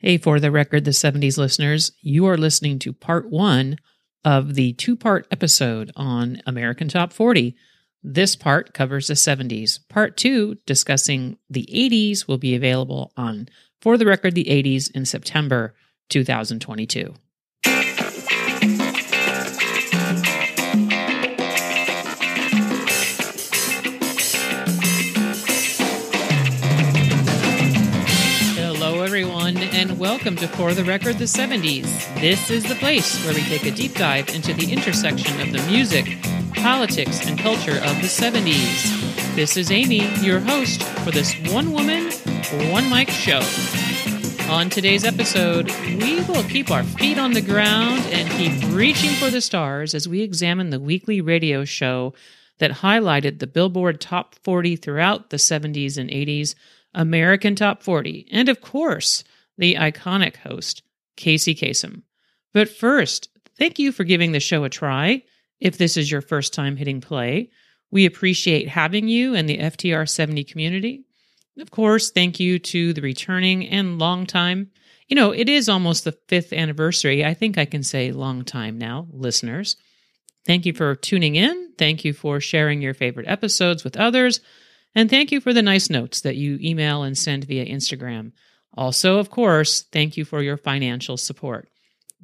Hey, for the record, the 70s listeners, you are listening to part one of the two part episode on American Top 40. This part covers the 70s. Part two, discussing the 80s, will be available on For the Record, the 80s in September 2022. Welcome to For the Record, the 70s. This is the place where we take a deep dive into the intersection of the music, politics, and culture of the 70s. This is Amy, your host for this one woman, one mic show. On today's episode, we will keep our feet on the ground and keep reaching for the stars as we examine the weekly radio show that highlighted the Billboard Top 40 throughout the 70s and 80s, American Top 40, and of course, the iconic host, Casey Kasem. But first, thank you for giving the show a try. If this is your first time hitting play, we appreciate having you in the FTR 70 community. Of course, thank you to the returning and long time. You know, it is almost the fifth anniversary. I think I can say long time now, listeners. Thank you for tuning in. Thank you for sharing your favorite episodes with others. And thank you for the nice notes that you email and send via Instagram. Also, of course, thank you for your financial support.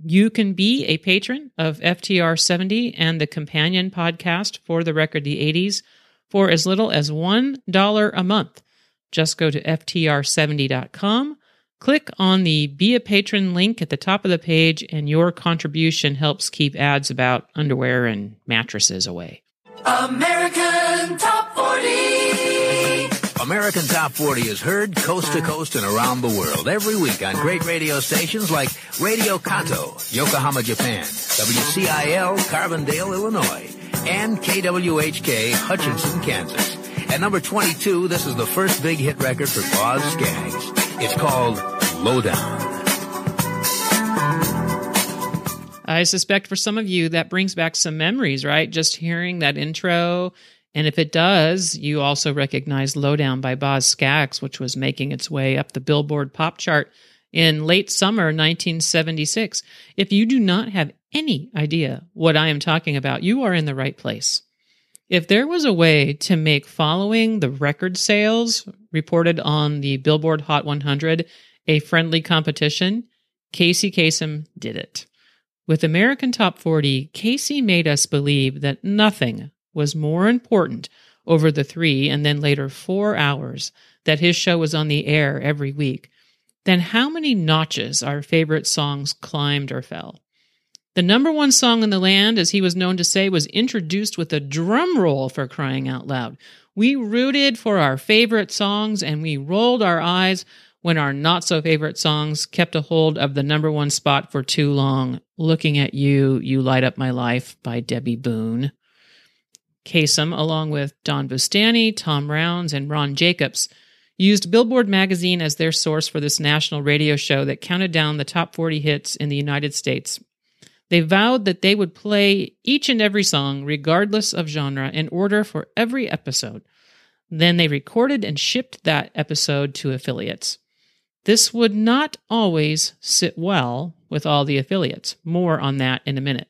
You can be a patron of FTR 70 and the companion podcast for the record the 80s for as little as $1 a month. Just go to FTR70.com, click on the Be a Patron link at the top of the page, and your contribution helps keep ads about underwear and mattresses away. American Top 40. American Top 40 is heard coast to coast and around the world every week on great radio stations like Radio Kanto, Yokohama, Japan, WCIL, Carbondale, Illinois, and KWHK, Hutchinson, Kansas. At number 22, this is the first big hit record for Boz Scaggs. It's called Lowdown. I suspect for some of you that brings back some memories, right? Just hearing that intro. And if it does, you also recognize Lowdown by Boz Scaggs, which was making its way up the Billboard pop chart in late summer 1976. If you do not have any idea what I am talking about, you are in the right place. If there was a way to make following the record sales reported on the Billboard Hot 100 a friendly competition, Casey Kasem did it. With American Top 40, Casey made us believe that nothing was more important over the three and then later four hours that his show was on the air every week than how many notches our favorite songs climbed or fell. The number one song in the land, as he was known to say, was introduced with a drum roll for crying out loud. We rooted for our favorite songs and we rolled our eyes when our not so favorite songs kept a hold of the number one spot for too long. Looking at you, you light up my life by Debbie Boone. Kasem, along with Don Bustany, Tom Rounds, and Ron Jacobs, used Billboard magazine as their source for this national radio show that counted down the top 40 hits in the United States. They vowed that they would play each and every song, regardless of genre, in order for every episode. Then they recorded and shipped that episode to affiliates. This would not always sit well with all the affiliates. More on that in a minute.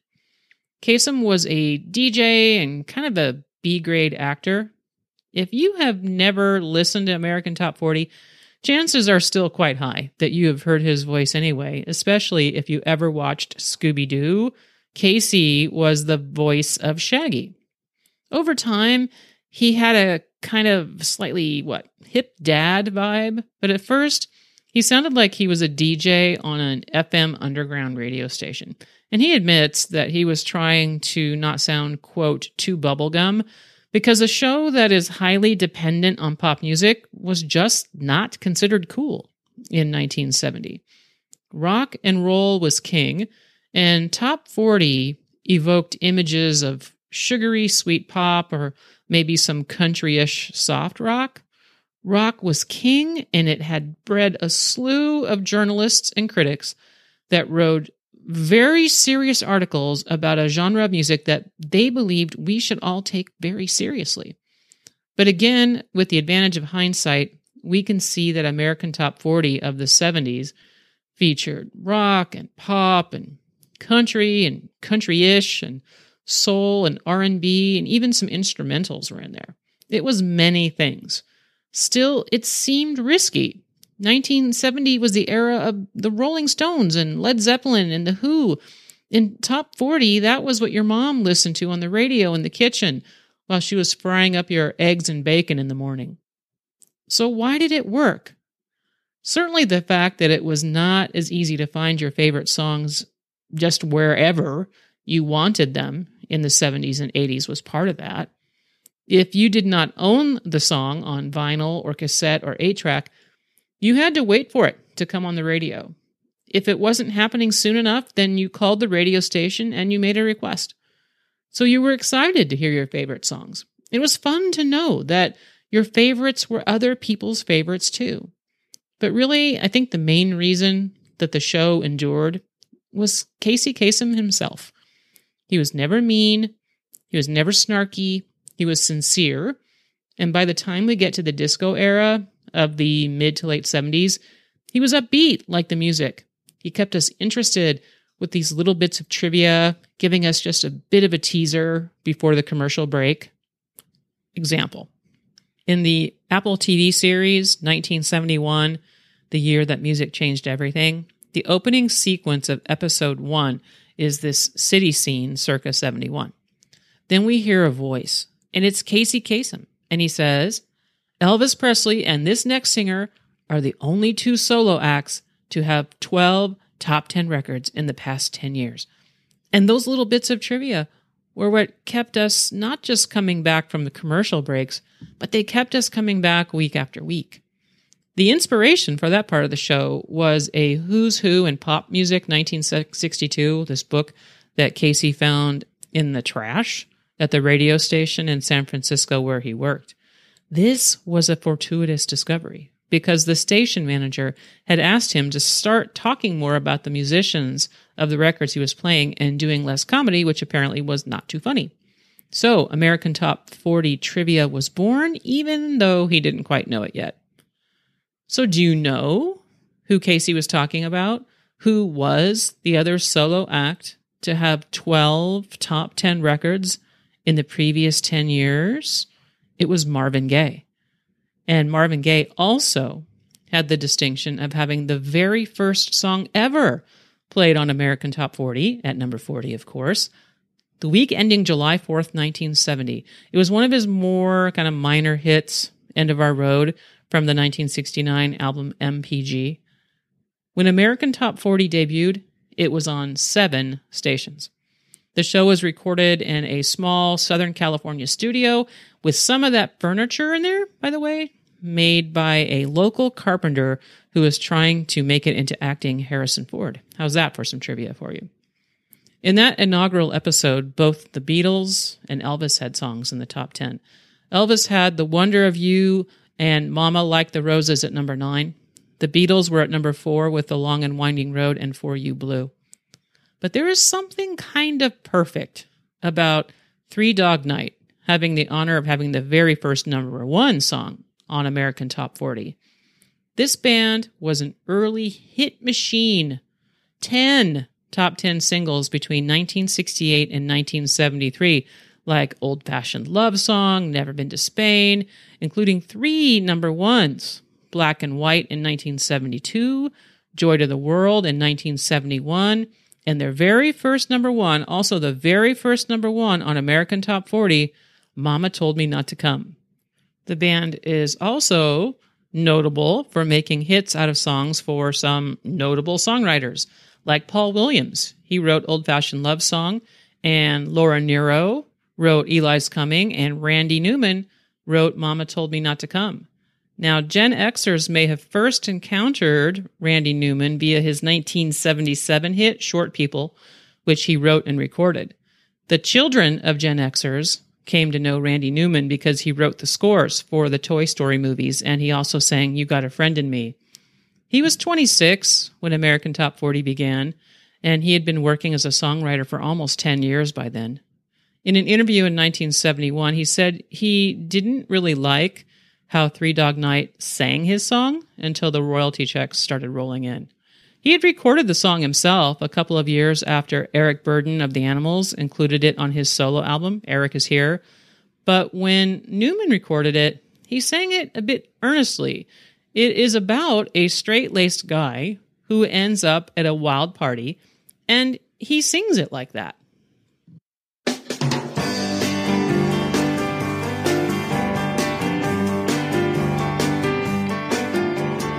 Kasem was a DJ and kind of a B grade actor. If you have never listened to American Top 40, chances are still quite high that you have heard his voice anyway, especially if you ever watched Scooby Doo. Casey was the voice of Shaggy. Over time, he had a kind of slightly, what, hip dad vibe, but at first, he sounded like he was a DJ on an FM underground radio station. And he admits that he was trying to not sound, quote, too bubblegum, because a show that is highly dependent on pop music was just not considered cool in 1970. Rock and roll was king, and Top 40 evoked images of sugary sweet pop or maybe some country ish soft rock. Rock was king, and it had bred a slew of journalists and critics that wrote very serious articles about a genre of music that they believed we should all take very seriously. But again, with the advantage of hindsight, we can see that American Top 40 of the 70s featured rock and pop and country and country-ish and soul and R&B and even some instrumentals were in there. It was many things. Still, it seemed risky. 1970 was the era of the Rolling Stones and Led Zeppelin and The Who. In top 40, that was what your mom listened to on the radio in the kitchen while she was frying up your eggs and bacon in the morning. So, why did it work? Certainly, the fact that it was not as easy to find your favorite songs just wherever you wanted them in the 70s and 80s was part of that. If you did not own the song on vinyl or cassette or 8 track, you had to wait for it to come on the radio. If it wasn't happening soon enough, then you called the radio station and you made a request. So you were excited to hear your favorite songs. It was fun to know that your favorites were other people's favorites too. But really, I think the main reason that the show endured was Casey Kasem himself. He was never mean, he was never snarky, he was sincere. And by the time we get to the disco era of the mid to late 70s, he was upbeat like the music. He kept us interested with these little bits of trivia, giving us just a bit of a teaser before the commercial break. Example In the Apple TV series 1971, the year that music changed everything, the opening sequence of episode one is this city scene circa 71. Then we hear a voice, and it's Casey Kasem, and he says, Elvis Presley and this next singer are the only two solo acts to have 12 top 10 records in the past 10 years. And those little bits of trivia were what kept us not just coming back from the commercial breaks, but they kept us coming back week after week. The inspiration for that part of the show was a Who's Who in Pop Music 1962, this book that Casey found in the trash at the radio station in San Francisco where he worked. This was a fortuitous discovery because the station manager had asked him to start talking more about the musicians of the records he was playing and doing less comedy, which apparently was not too funny. So, American Top 40 Trivia was born, even though he didn't quite know it yet. So, do you know who Casey was talking about? Who was the other solo act to have 12 top 10 records in the previous 10 years? It was Marvin Gaye. And Marvin Gaye also had the distinction of having the very first song ever played on American Top 40, at number 40, of course, the week ending July 4th, 1970. It was one of his more kind of minor hits, End of Our Road, from the 1969 album MPG. When American Top 40 debuted, it was on seven stations. The show was recorded in a small Southern California studio with some of that furniture in there, by the way, made by a local carpenter who was trying to make it into acting Harrison Ford. How's that for some trivia for you? In that inaugural episode, both the Beatles and Elvis had songs in the top 10. Elvis had The Wonder of You and Mama Like the Roses at number nine. The Beatles were at number four with The Long and Winding Road and For You Blue. But there is something kind of perfect about Three Dog Night having the honor of having the very first number one song on American Top 40. This band was an early hit machine. 10 top 10 singles between 1968 and 1973, like Old Fashioned Love Song, Never Been to Spain, including three number ones Black and White in 1972, Joy to the World in 1971 and their very first number one, also the very first number one on American Top 40, Mama Told Me Not to Come. The band is also notable for making hits out of songs for some notable songwriters, like Paul Williams. He wrote Old Fashioned Love Song, and Laura Nyro wrote Eli's Coming, and Randy Newman wrote Mama Told Me Not to Come. Now, Gen Xers may have first encountered Randy Newman via his 1977 hit Short People, which he wrote and recorded. The children of Gen Xers came to know Randy Newman because he wrote the scores for the Toy Story movies and he also sang You Got a Friend in Me. He was 26 when American Top 40 began, and he had been working as a songwriter for almost 10 years by then. In an interview in 1971, he said he didn't really like how Three Dog Night sang his song until the royalty checks started rolling in. He had recorded the song himself a couple of years after Eric Burdon of the Animals included it on his solo album, Eric is Here. But when Newman recorded it, he sang it a bit earnestly. It is about a straight laced guy who ends up at a wild party, and he sings it like that.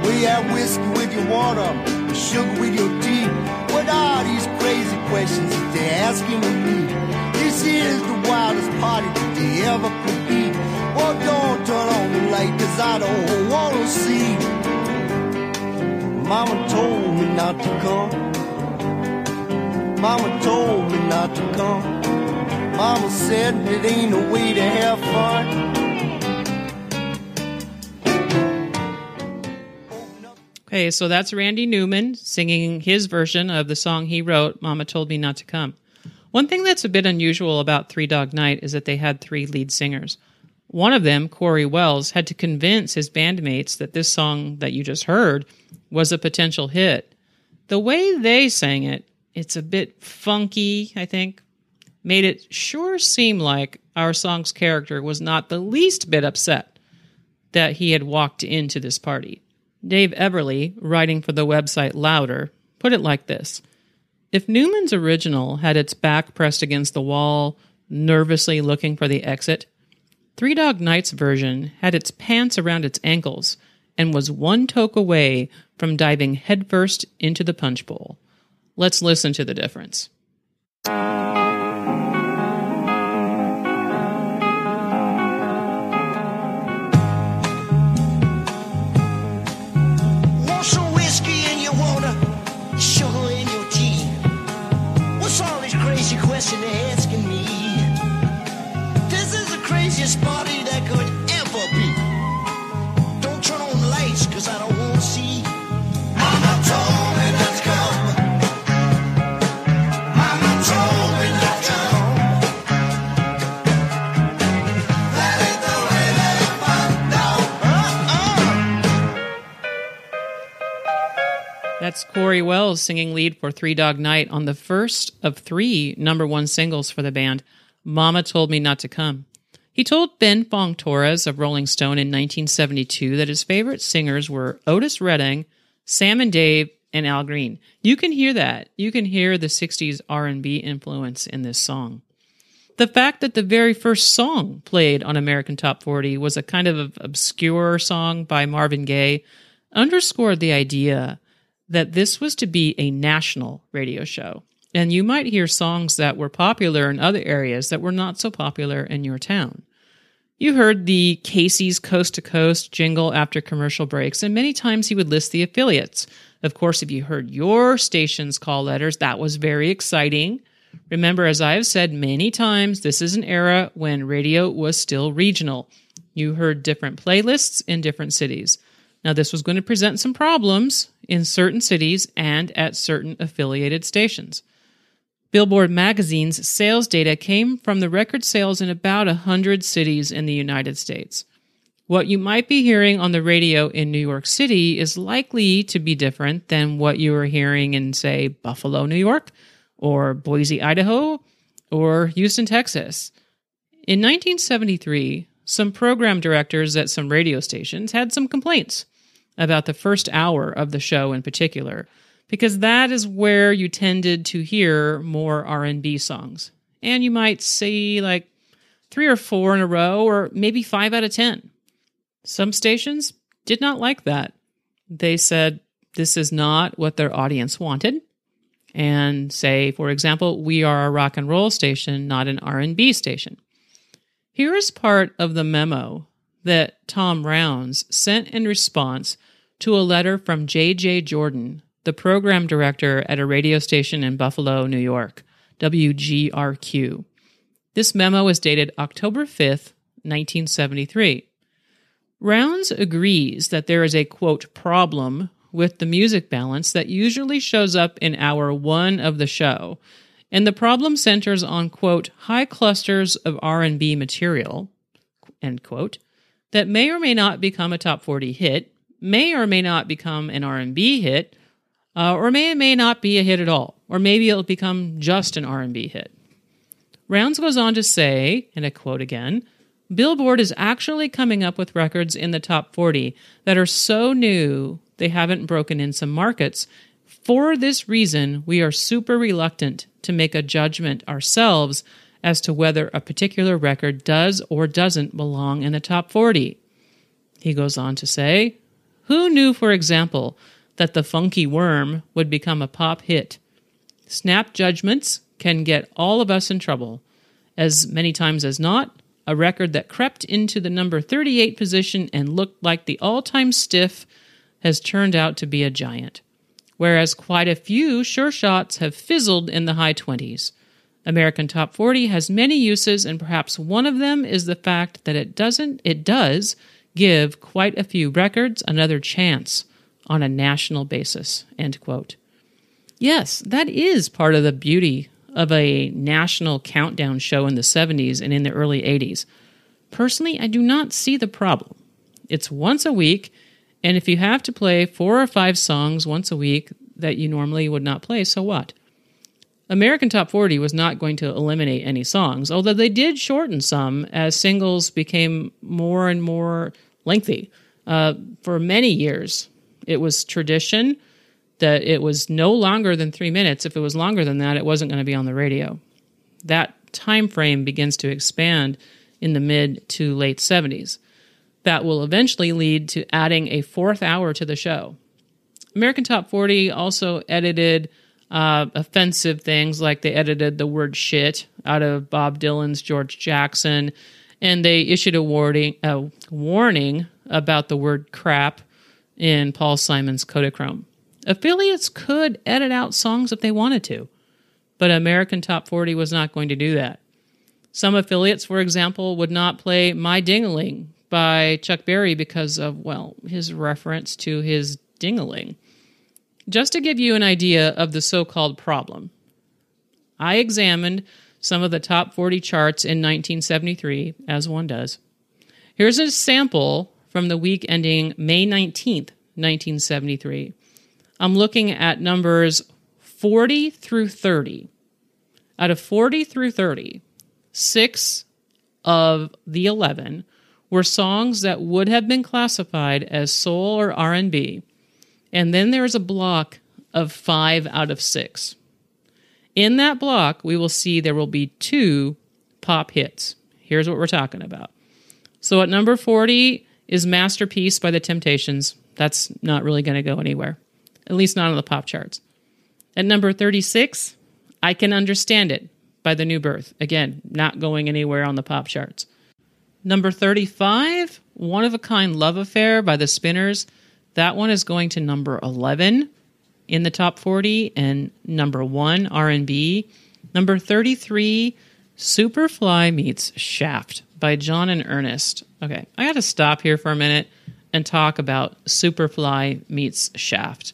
We have whiskey with your water, sugar with your tea. What are these crazy questions that they're asking of me? This is the wildest party that they ever could be. Well, don't turn on the light, cause I don't wanna see. Mama told me not to come. Mama told me not to come. Mama said it ain't a way to have fun. Okay, so that's Randy Newman singing his version of the song he wrote, Mama Told Me Not to Come. One thing that's a bit unusual about Three Dog Night is that they had three lead singers. One of them, Cory Wells, had to convince his bandmates that this song that you just heard was a potential hit. The way they sang it, it's a bit funky, I think, made it sure seem like our song's character was not the least bit upset that he had walked into this party. Dave Everley, writing for the website Louder, put it like this If Newman's original had its back pressed against the wall, nervously looking for the exit, Three Dog Night's version had its pants around its ankles and was one toke away from diving headfirst into the punch bowl. Let's listen to the difference. Cory Wells singing lead for Three Dog Night on the first of three number one singles for the band, Mama Told Me Not to Come. He told Ben Fong Torres of Rolling Stone in 1972 that his favorite singers were Otis Redding, Sam and Dave, and Al Green. You can hear that. You can hear the 60s R&B influence in this song. The fact that the very first song played on American Top 40 was a kind of obscure song by Marvin Gaye underscored the idea that this was to be a national radio show. And you might hear songs that were popular in other areas that were not so popular in your town. You heard the Casey's Coast to Coast jingle after commercial breaks, and many times he would list the affiliates. Of course, if you heard your station's call letters, that was very exciting. Remember, as I have said many times, this is an era when radio was still regional. You heard different playlists in different cities. Now, this was going to present some problems in certain cities and at certain affiliated stations. Billboard magazine's sales data came from the record sales in about 100 cities in the United States. What you might be hearing on the radio in New York City is likely to be different than what you are hearing in, say, Buffalo, New York, or Boise, Idaho, or Houston, Texas. In 1973, some program directors at some radio stations had some complaints about the first hour of the show in particular because that is where you tended to hear more R&B songs. And you might see like 3 or 4 in a row or maybe 5 out of 10. Some stations did not like that. They said this is not what their audience wanted. And say, for example, we are a rock and roll station, not an R&B station. Here is part of the memo that Tom Rounds sent in response to a letter from J.J. Jordan, the program director at a radio station in Buffalo, New York, WGRQ. This memo is dated October 5th, 1973. Rounds agrees that there is a quote problem with the music balance that usually shows up in hour one of the show, and the problem centers on quote high clusters of R&B material, end quote, that may or may not become a top 40 hit, may or may not become an R&B hit, uh, or may or may not be a hit at all, or maybe it'll become just an R&B hit. Rounds goes on to say, and I quote again, Billboard is actually coming up with records in the top 40 that are so new they haven't broken in some markets. For this reason, we are super reluctant to make a judgment ourselves as to whether a particular record does or doesn't belong in the top 40. He goes on to say, Who knew, for example, that The Funky Worm would become a pop hit? Snap judgments can get all of us in trouble. As many times as not, a record that crept into the number 38 position and looked like the all time stiff has turned out to be a giant, whereas quite a few sure shots have fizzled in the high 20s. American Top 40 has many uses, and perhaps one of them is the fact that it doesn't, it does give quite a few records another chance on a national basis. End quote. Yes, that is part of the beauty of a national countdown show in the 70s and in the early 80s. Personally, I do not see the problem. It's once a week, and if you have to play four or five songs once a week that you normally would not play, so what? American Top 40 was not going to eliminate any songs, although they did shorten some as singles became more and more lengthy. Uh, for many years, it was tradition that it was no longer than three minutes. If it was longer than that, it wasn't going to be on the radio. That time frame begins to expand in the mid to late 70s. That will eventually lead to adding a fourth hour to the show. American Top 40 also edited uh, offensive things like they edited the word shit out of Bob Dylan's George Jackson, and they issued a warning, a warning about the word crap in Paul Simon's Kodachrome. Affiliates could edit out songs if they wanted to, but American Top 40 was not going to do that. Some affiliates, for example, would not play My Dingaling by Chuck Berry because of, well, his reference to his dingaling. Just to give you an idea of the so called problem, I examined some of the top 40 charts in 1973, as one does. Here's a sample from the week ending May 19th, 1973. I'm looking at numbers 40 through 30. Out of 40 through 30, six of the 11 were songs that would have been classified as soul or R&B. And then there's a block of 5 out of 6. In that block, we will see there will be two pop hits. Here's what we're talking about. So at number 40 is Masterpiece by the Temptations. That's not really going to go anywhere at least not on the pop charts. At number 36, I Can Understand It by The New Birth. Again, not going anywhere on the pop charts. Number 35, One of a Kind Love Affair by The Spinners. That one is going to number 11 in the top 40 and number 1 R&B. Number 33, Superfly meets Shaft by John and Ernest. Okay, I got to stop here for a minute and talk about Superfly meets Shaft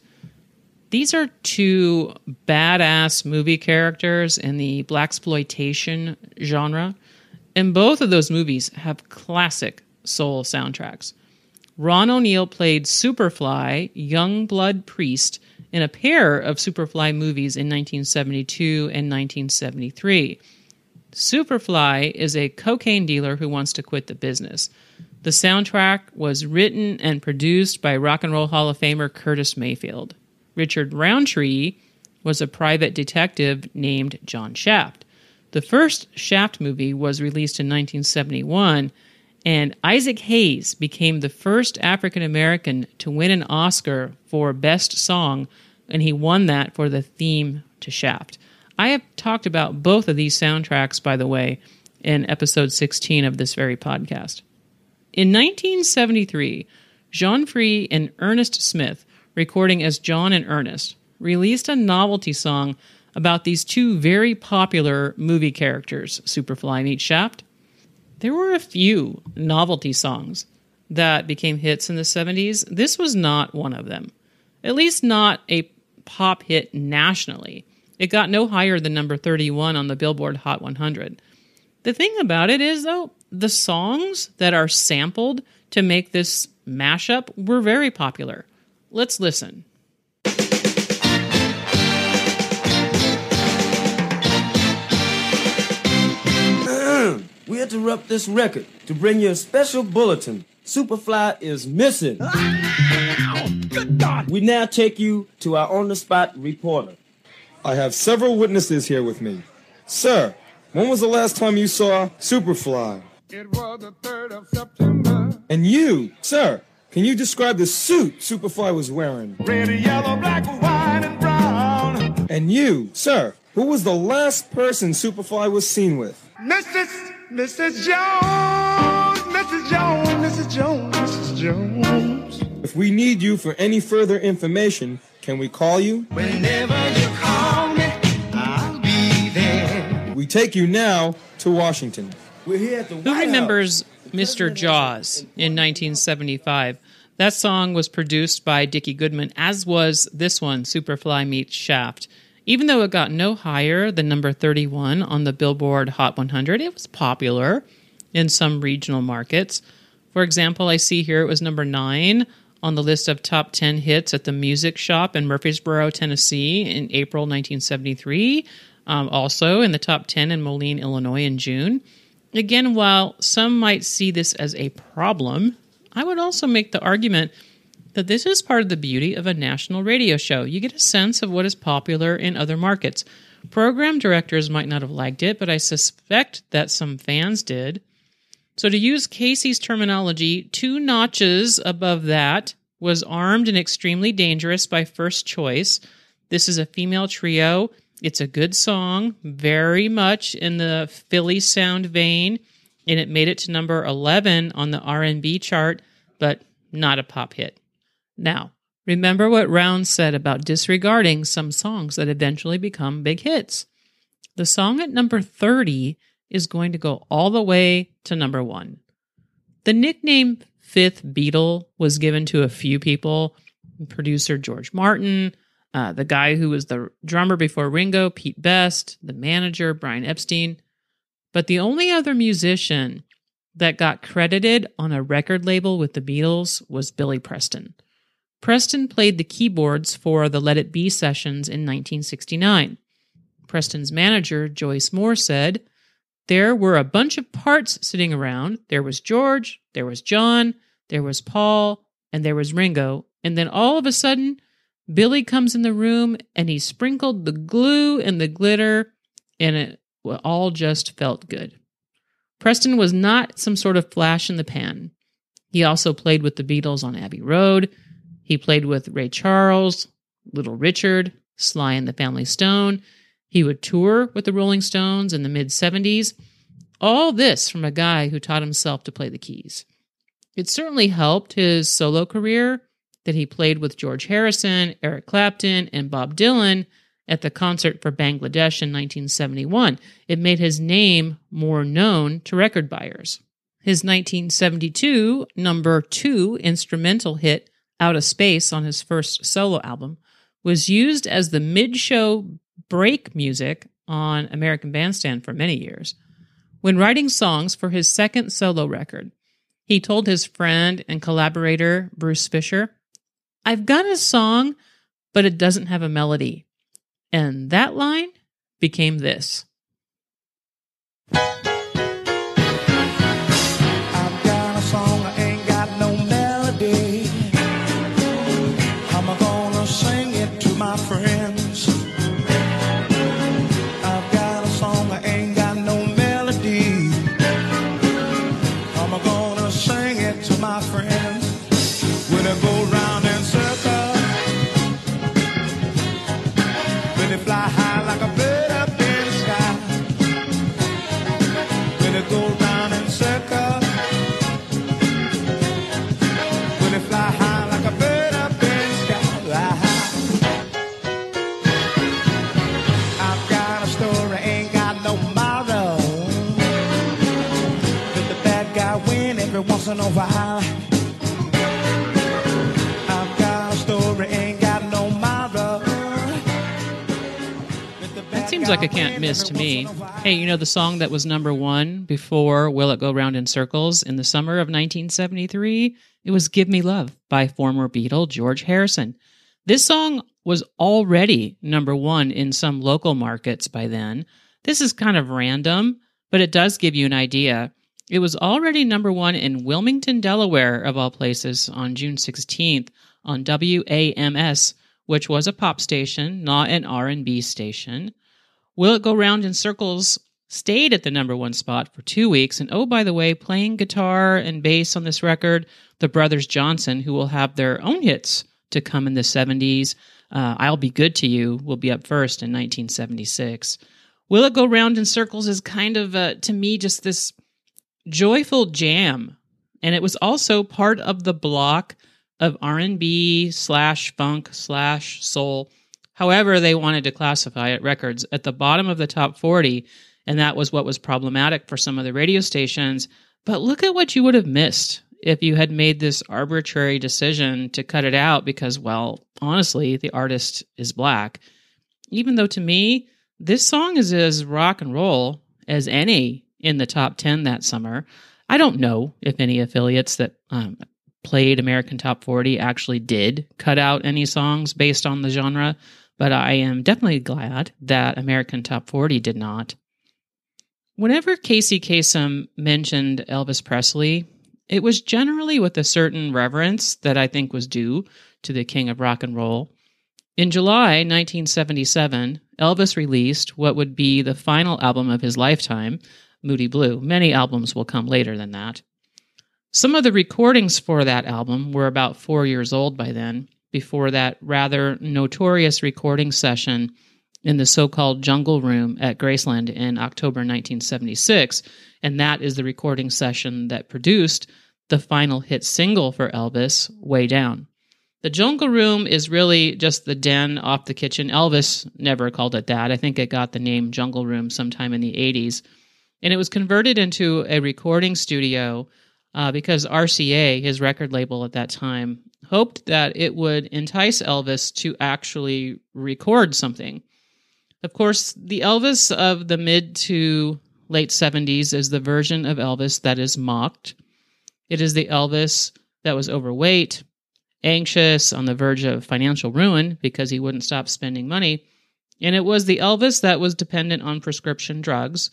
these are two badass movie characters in the blaxploitation genre, and both of those movies have classic soul soundtracks. Ron O'Neal played Superfly, Youngblood Priest, in a pair of Superfly movies in 1972 and 1973. Superfly is a cocaine dealer who wants to quit the business. The soundtrack was written and produced by Rock and Roll Hall of Famer Curtis Mayfield. Richard Roundtree was a private detective named John Shaft. The first Shaft movie was released in 1971, and Isaac Hayes became the first African American to win an Oscar for Best Song, and he won that for the theme to Shaft. I have talked about both of these soundtracks, by the way, in episode 16 of this very podcast. In 1973, Jean Free and Ernest Smith recording as John and Ernest, released a novelty song about these two very popular movie characters, Superfly meets Shaft. There were a few novelty songs that became hits in the 70s. This was not one of them, at least not a pop hit nationally. It got no higher than number 31 on the Billboard Hot 100. The thing about it is, though, the songs that are sampled to make this mashup were very popular. Let's listen. We interrupt this record to bring you a special bulletin. Superfly is missing. Ah, good God! We now take you to our on the spot reporter. I have several witnesses here with me. Sir, when was the last time you saw Superfly? It was the 3rd of September. And you, sir, can you describe the suit Superfly was wearing? Red, yellow, black, white, and brown. And you, sir, who was the last person Superfly was seen with? Mrs. Mrs. Jones, Mrs. Jones, Mrs. Jones, Mrs. Jones. If we need you for any further information, can we call you? Whenever you call me, I'll be there. We take you now to Washington. We're here at the Who White remembers House. Mr. Jaws in 1975? That song was produced by Dickie Goodman, as was this one, Superfly Meets Shaft. Even though it got no higher than number 31 on the Billboard Hot 100, it was popular in some regional markets. For example, I see here it was number 9 on the list of top 10 hits at the Music Shop in Murfreesboro, Tennessee in April 1973. Um, also in the top 10 in Moline, Illinois in June. Again, while some might see this as a problem, I would also make the argument that this is part of the beauty of a national radio show. You get a sense of what is popular in other markets. Program directors might not have liked it, but I suspect that some fans did. So, to use Casey's terminology, two notches above that was armed and extremely dangerous by first choice. This is a female trio. It's a good song, very much in the Philly sound vein, and it made it to number 11 on the R&B chart, but not a pop hit. Now, remember what Round said about disregarding some songs that eventually become big hits. The song at number 30 is going to go all the way to number 1. The nickname Fifth Beatle was given to a few people producer George Martin, uh, the guy who was the drummer before Ringo, Pete Best, the manager, Brian Epstein. But the only other musician that got credited on a record label with the Beatles was Billy Preston. Preston played the keyboards for the Let It Be sessions in 1969. Preston's manager, Joyce Moore, said, There were a bunch of parts sitting around. There was George, there was John, there was Paul, and there was Ringo. And then all of a sudden, Billy comes in the room and he sprinkled the glue and the glitter, and it all just felt good. Preston was not some sort of flash in the pan. He also played with the Beatles on Abbey Road. He played with Ray Charles, Little Richard, Sly and the Family Stone. He would tour with the Rolling Stones in the mid 70s. All this from a guy who taught himself to play the keys. It certainly helped his solo career that he played with George Harrison, Eric Clapton, and Bob Dylan at the concert for Bangladesh in 1971. It made his name more known to record buyers. His 1972 number two instrumental hit, Out of Space, on his first solo album, was used as the mid show break music on American Bandstand for many years. When writing songs for his second solo record, he told his friend and collaborator, Bruce Fisher, I've got a song, but it doesn't have a melody. And that line became this. Once in a while. I've got a story, ain't got no the That seems like a can't miss to me. once in a while. Hey, you know the song that was number one before Will It Go Round in Circles in the summer of 1973? It was Give Me Love by former Beatle George Harrison. This song was already number one in some local markets by then. This is kind of random, but it does give you an idea. It was already number one in Wilmington, Delaware, of all places, on June 16th on WAMS, which was a pop station, not an R&B station. Will It Go Round in Circles stayed at the number one spot for two weeks. And oh, by the way, playing guitar and bass on this record, the Brothers Johnson, who will have their own hits to come in the 70s. Uh, I'll Be Good to You will be up first in 1976. Will It Go Round in Circles is kind of, uh, to me, just this joyful jam. And it was also part of the block of R&B slash funk slash soul, however they wanted to classify it, records at the bottom of the top 40. And that was what was problematic for some of the radio stations. But look at what you would have missed if you had made this arbitrary decision to cut it out because, well, honestly, the artist is black. Even though to me, this song is as rock and roll as any in the top 10 that summer. I don't know if any affiliates that um, played American Top 40 actually did cut out any songs based on the genre, but I am definitely glad that American Top 40 did not. Whenever Casey Kasem mentioned Elvis Presley, it was generally with a certain reverence that I think was due to the king of rock and roll. In July 1977, Elvis released what would be the final album of his lifetime, Moody Blue. Many albums will come later than that. Some of the recordings for that album were about four years old by then, before that rather notorious recording session in the so called Jungle Room at Graceland in October 1976. And that is the recording session that produced the final hit single for Elvis, Way Down. The Jungle Room is really just the den off the kitchen. Elvis never called it that. I think it got the name Jungle Room sometime in the 80s. And it was converted into a recording studio uh, because RCA, his record label at that time, hoped that it would entice Elvis to actually record something. Of course, the Elvis of the mid to late 70s is the version of Elvis that is mocked. It is the Elvis that was overweight, anxious, on the verge of financial ruin because he wouldn't stop spending money. And it was the Elvis that was dependent on prescription drugs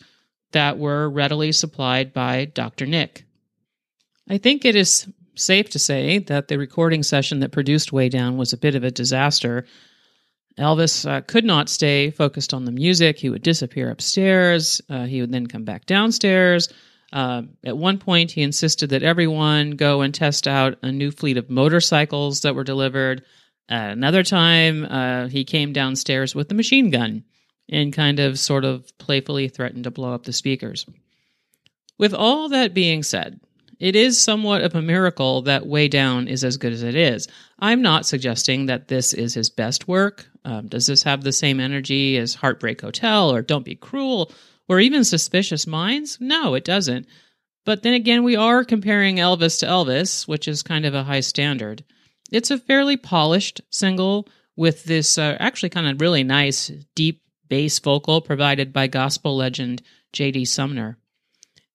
that were readily supplied by Dr. Nick. I think it is safe to say that the recording session that produced Way Down was a bit of a disaster Elvis uh, could not stay focused on the music. He would disappear upstairs. Uh, he would then come back downstairs. Uh, at one point, he insisted that everyone go and test out a new fleet of motorcycles that were delivered. At another time, uh, he came downstairs with a machine gun and kind of sort of playfully threatened to blow up the speakers. With all that being said, it is somewhat of a miracle that Way Down is as good as it is. I'm not suggesting that this is his best work. Um, does this have the same energy as Heartbreak Hotel or Don't Be Cruel or even Suspicious Minds? No, it doesn't. But then again, we are comparing Elvis to Elvis, which is kind of a high standard. It's a fairly polished single with this uh, actually kind of really nice deep bass vocal provided by gospel legend J.D. Sumner.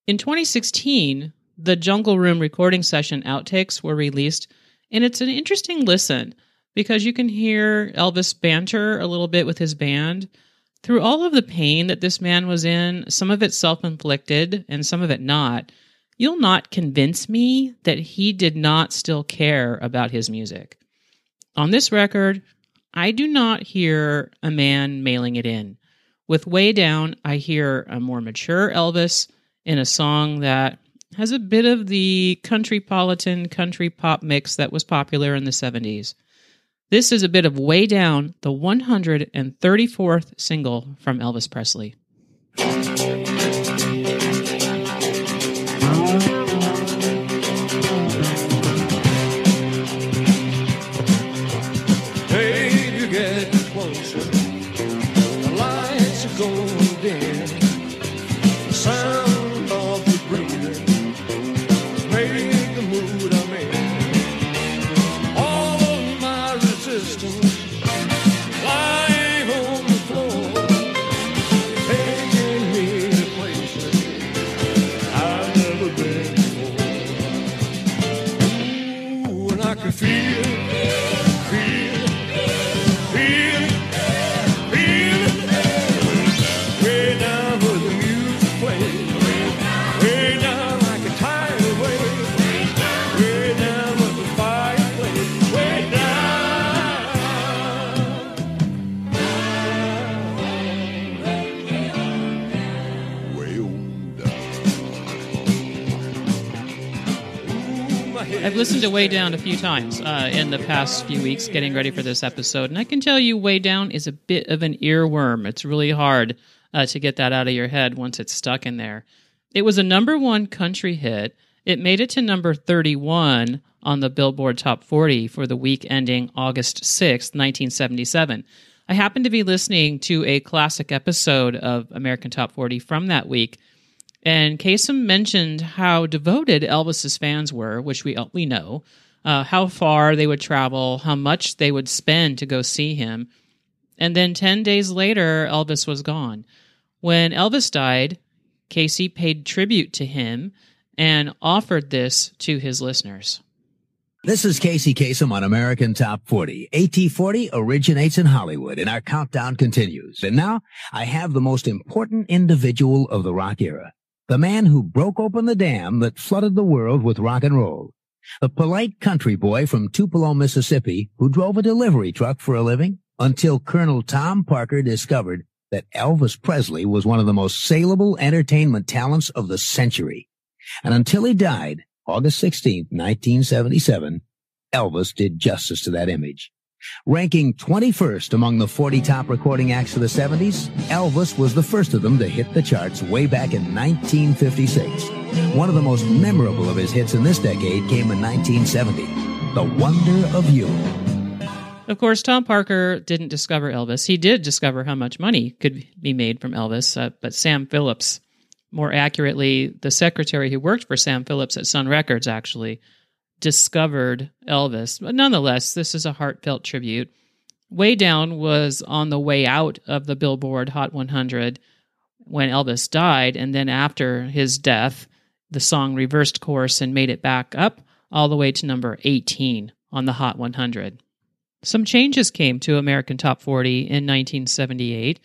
In 2016, the Jungle Room recording session outtakes were released, and it's an interesting listen because you can hear Elvis banter a little bit with his band. Through all of the pain that this man was in, some of it self inflicted and some of it not, you'll not convince me that he did not still care about his music. On this record, I do not hear a man mailing it in. With Way Down, I hear a more mature Elvis in a song that has a bit of the country politan, country pop mix that was popular in the 70s. This is a bit of Way Down, the 134th single from Elvis Presley. To Way Down a few times uh, in the past few weeks getting ready for this episode, and I can tell you Way Down is a bit of an earworm. It's really hard uh, to get that out of your head once it's stuck in there. It was a number one country hit. It made it to number 31 on the Billboard Top 40 for the week ending August 6, 1977. I happened to be listening to a classic episode of American Top 40 from that week and Kasem mentioned how devoted Elvis's fans were, which we we know, uh, how far they would travel, how much they would spend to go see him. And then 10 days later, Elvis was gone. When Elvis died, Casey paid tribute to him and offered this to his listeners. This is Casey Kasem on American Top 40. AT40 originates in Hollywood and our countdown continues. And now I have the most important individual of the rock era the man who broke open the dam that flooded the world with rock and roll. A polite country boy from Tupelo, Mississippi, who drove a delivery truck for a living until Colonel Tom Parker discovered that Elvis Presley was one of the most saleable entertainment talents of the century. And until he died, August 16, 1977, Elvis did justice to that image. Ranking 21st among the 40 top recording acts of the 70s, Elvis was the first of them to hit the charts way back in 1956. One of the most memorable of his hits in this decade came in 1970, The Wonder of You. Of course, Tom Parker didn't discover Elvis. He did discover how much money could be made from Elvis, uh, but Sam Phillips, more accurately, the secretary who worked for Sam Phillips at Sun Records, actually discovered Elvis. But nonetheless, this is a heartfelt tribute. Way Down was on the way out of the Billboard Hot 100 when Elvis died, and then after his death, the song reversed course and made it back up all the way to number 18 on the Hot 100. Some changes came to American Top 40 in 1978.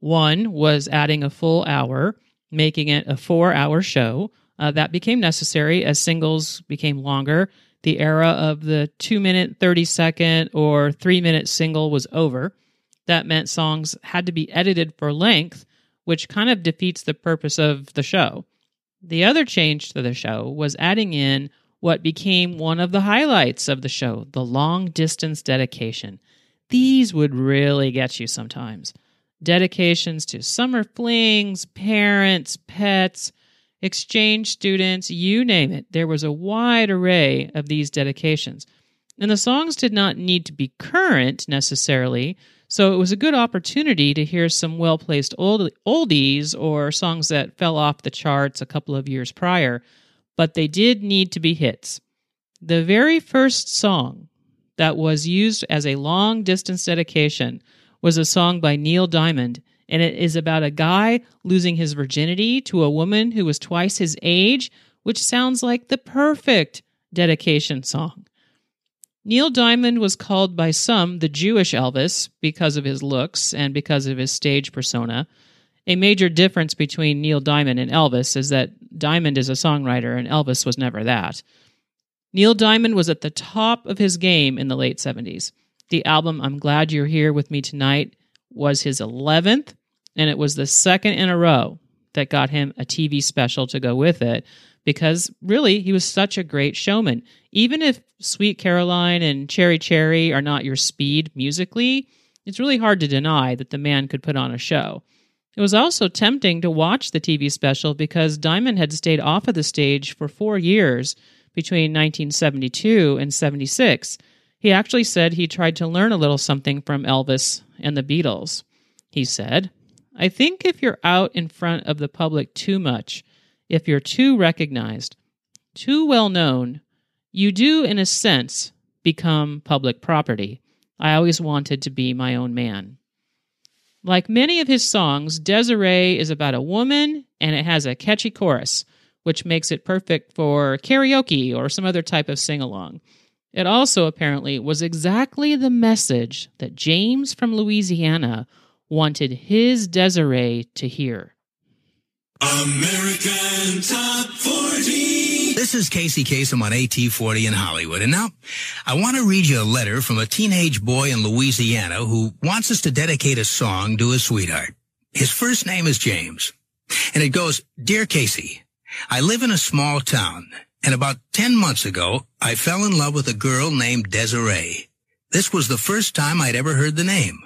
One was adding a full hour, making it a four hour show. Uh, that became necessary as singles became longer. The era of the two minute, 30 second, or three minute single was over. That meant songs had to be edited for length, which kind of defeats the purpose of the show. The other change to the show was adding in what became one of the highlights of the show the long distance dedication. These would really get you sometimes. Dedications to summer flings, parents, pets, exchange students, you name it. There was a wide array of these dedications. And the songs did not need to be current necessarily, so it was a good opportunity to hear some well placed old, oldies or songs that fell off the charts a couple of years prior, but they did need to be hits. The very first song that was used as a long distance dedication was a song by Neil Diamond and it is about a guy losing his virginity to a woman who was twice his age, which sounds like the perfect dedication song. Neil Diamond was called by some the Jewish Elvis because of his looks and because of his stage persona. A major difference between Neil Diamond and Elvis is that Diamond is a songwriter and Elvis was never that. Neil Diamond was at the top of his game in the late 70s. The album I'm Glad You're Here with Me Tonight was his 11th and it was the second in a row that got him a TV special to go with it because really he was such a great showman. Even if Sweet Caroline and Cherry Cherry are not your speed musically, it's really hard to deny that the man could put on a show. It was also tempting to watch the TV special because Diamond had stayed off of the stage for four years between 1972 and 76. He actually said he tried to learn a little something from Elvis and the Beatles. He said, I think if you're out in front of the public too much, if you're too recognized, too well known, you do, in a sense, become public property. I always wanted to be my own man. Like many of his songs, Desiree is about a woman and it has a catchy chorus, which makes it perfect for karaoke or some other type of sing along. It also apparently was exactly the message that James from Louisiana wanted his Desiree to hear. American Top 40. This is Casey Kasem on AT40 in Hollywood. And now I want to read you a letter from a teenage boy in Louisiana who wants us to dedicate a song to his sweetheart. His first name is James. And it goes, Dear Casey, I live in a small town And about 10 months ago, I fell in love with a girl named Desiree. This was the first time I'd ever heard the name.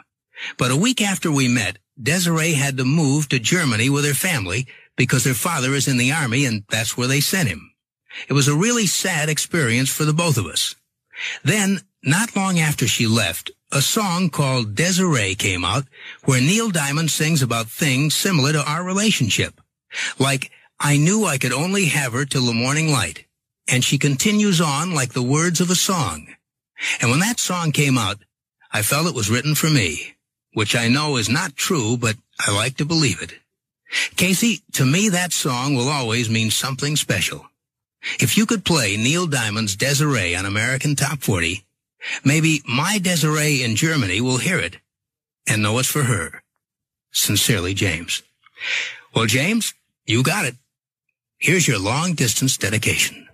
But a week after we met, Desiree had to move to Germany with her family because her father is in the army and that's where they sent him. It was a really sad experience for the both of us. Then, not long after she left, a song called Desiree came out where Neil Diamond sings about things similar to our relationship. Like, I knew I could only have her till the morning light. And she continues on like the words of a song. And when that song came out, I felt it was written for me, which I know is not true, but I like to believe it. Casey, to me that song will always mean something special. If you could play Neil Diamond's Desiree on American Top 40, maybe my Desiree in Germany will hear it and know it's for her. Sincerely, James. Well, James, you got it. Here's your long distance dedication.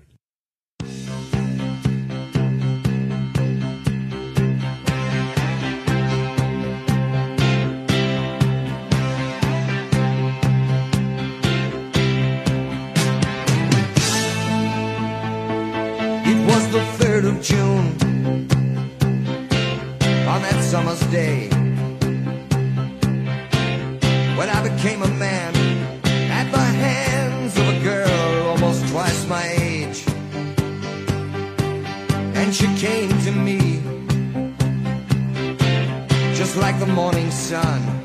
June on that summer's day when I became a man at the hands of a girl almost twice my age. And she came to me just like the morning sun.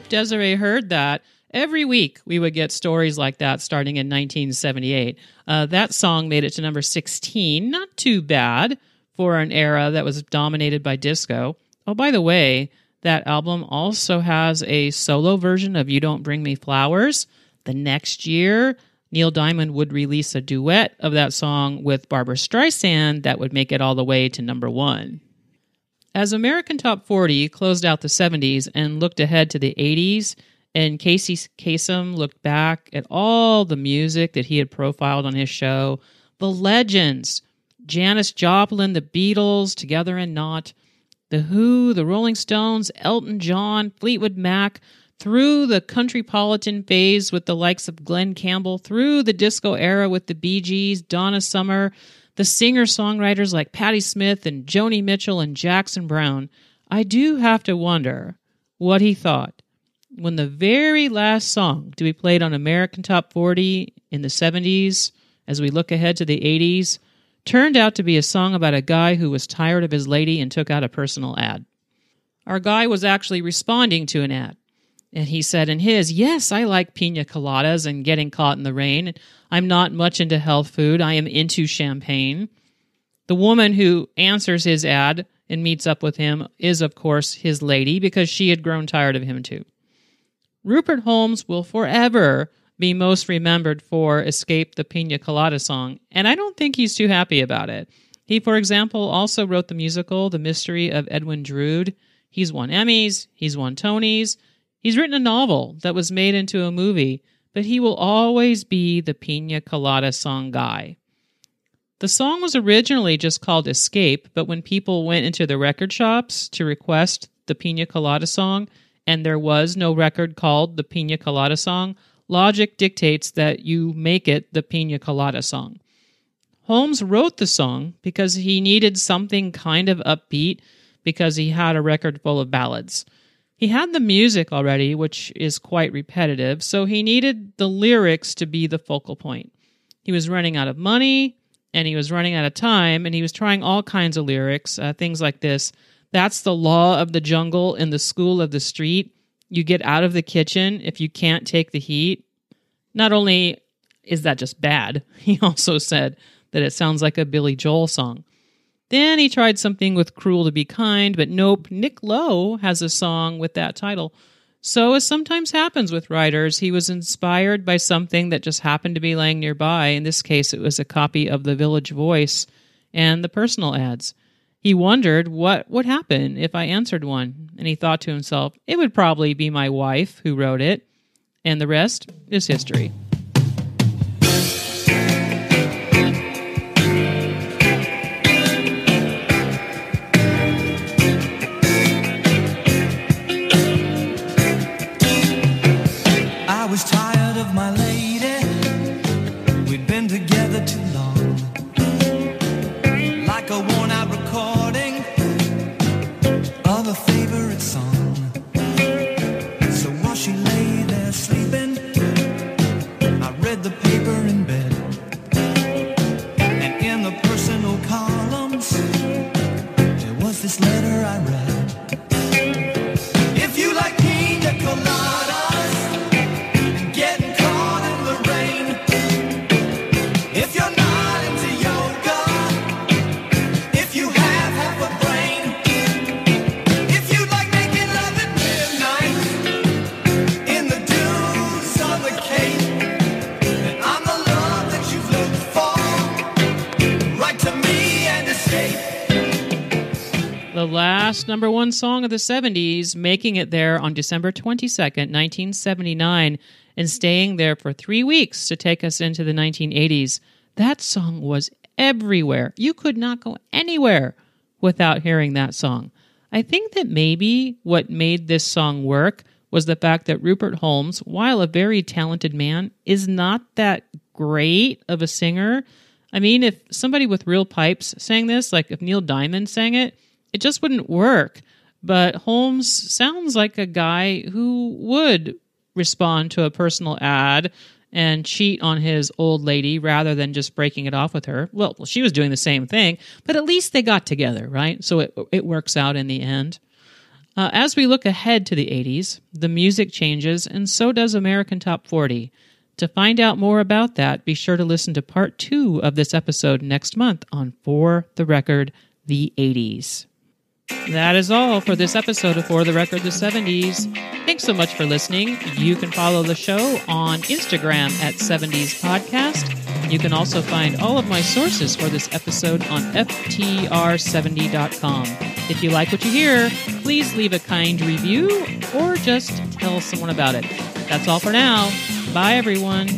Hope Desiree heard that. Every week we would get stories like that starting in 1978. Uh, that song made it to number 16. Not too bad for an era that was dominated by disco. Oh, by the way, that album also has a solo version of You Don't Bring Me Flowers. The next year, Neil Diamond would release a duet of that song with Barbra Streisand that would make it all the way to number one. As American Top 40 closed out the 70s and looked ahead to the 80s, and Casey Kasem looked back at all the music that he had profiled on his show, the legends, Janis Joplin, the Beatles, Together and Not, The Who, the Rolling Stones, Elton John, Fleetwood Mac, through the countrypolitan phase with the likes of Glen Campbell, through the disco era with the Bee Gees, Donna Summer, the singer songwriters like Patti Smith and Joni Mitchell and Jackson Browne, I do have to wonder what he thought when the very last song to be played on American Top 40 in the 70s, as we look ahead to the 80s, turned out to be a song about a guy who was tired of his lady and took out a personal ad. Our guy was actually responding to an ad. And he said in his, Yes, I like pina coladas and getting caught in the rain. I'm not much into health food. I am into champagne. The woman who answers his ad and meets up with him is, of course, his lady because she had grown tired of him too. Rupert Holmes will forever be most remembered for Escape the Pina Colada song, and I don't think he's too happy about it. He, for example, also wrote the musical The Mystery of Edwin Drood. He's won Emmys, he's won Tonys, he's written a novel that was made into a movie, but he will always be the Pina Colada song guy. The song was originally just called Escape, but when people went into the record shops to request the Pina Colada song, and there was no record called the Pina Colada song, logic dictates that you make it the Pina Colada song. Holmes wrote the song because he needed something kind of upbeat because he had a record full of ballads. He had the music already, which is quite repetitive, so he needed the lyrics to be the focal point. He was running out of money and he was running out of time, and he was trying all kinds of lyrics, uh, things like this. That's the law of the jungle in the school of the street. You get out of the kitchen if you can't take the heat. Not only is that just bad, he also said that it sounds like a Billy Joel song. Then he tried something with Cruel to Be Kind, but nope, Nick Lowe has a song with that title. So, as sometimes happens with writers, he was inspired by something that just happened to be laying nearby. In this case, it was a copy of The Village Voice and the personal ads. He wondered what would happen if I answered one, and he thought to himself, it would probably be my wife who wrote it, and the rest is history. Number one song of the 70s, making it there on December 22nd, 1979, and staying there for three weeks to take us into the 1980s. That song was everywhere. You could not go anywhere without hearing that song. I think that maybe what made this song work was the fact that Rupert Holmes, while a very talented man, is not that great of a singer. I mean, if somebody with real pipes sang this, like if Neil Diamond sang it, it just wouldn't work. But Holmes sounds like a guy who would respond to a personal ad and cheat on his old lady rather than just breaking it off with her. Well, she was doing the same thing, but at least they got together, right? So it, it works out in the end. Uh, as we look ahead to the 80s, the music changes, and so does American Top 40. To find out more about that, be sure to listen to part two of this episode next month on For the Record, the 80s. That is all for this episode of For the Record, the 70s. Thanks so much for listening. You can follow the show on Instagram at 70s Podcast. You can also find all of my sources for this episode on FTR70.com. If you like what you hear, please leave a kind review or just tell someone about it. That's all for now. Bye, everyone.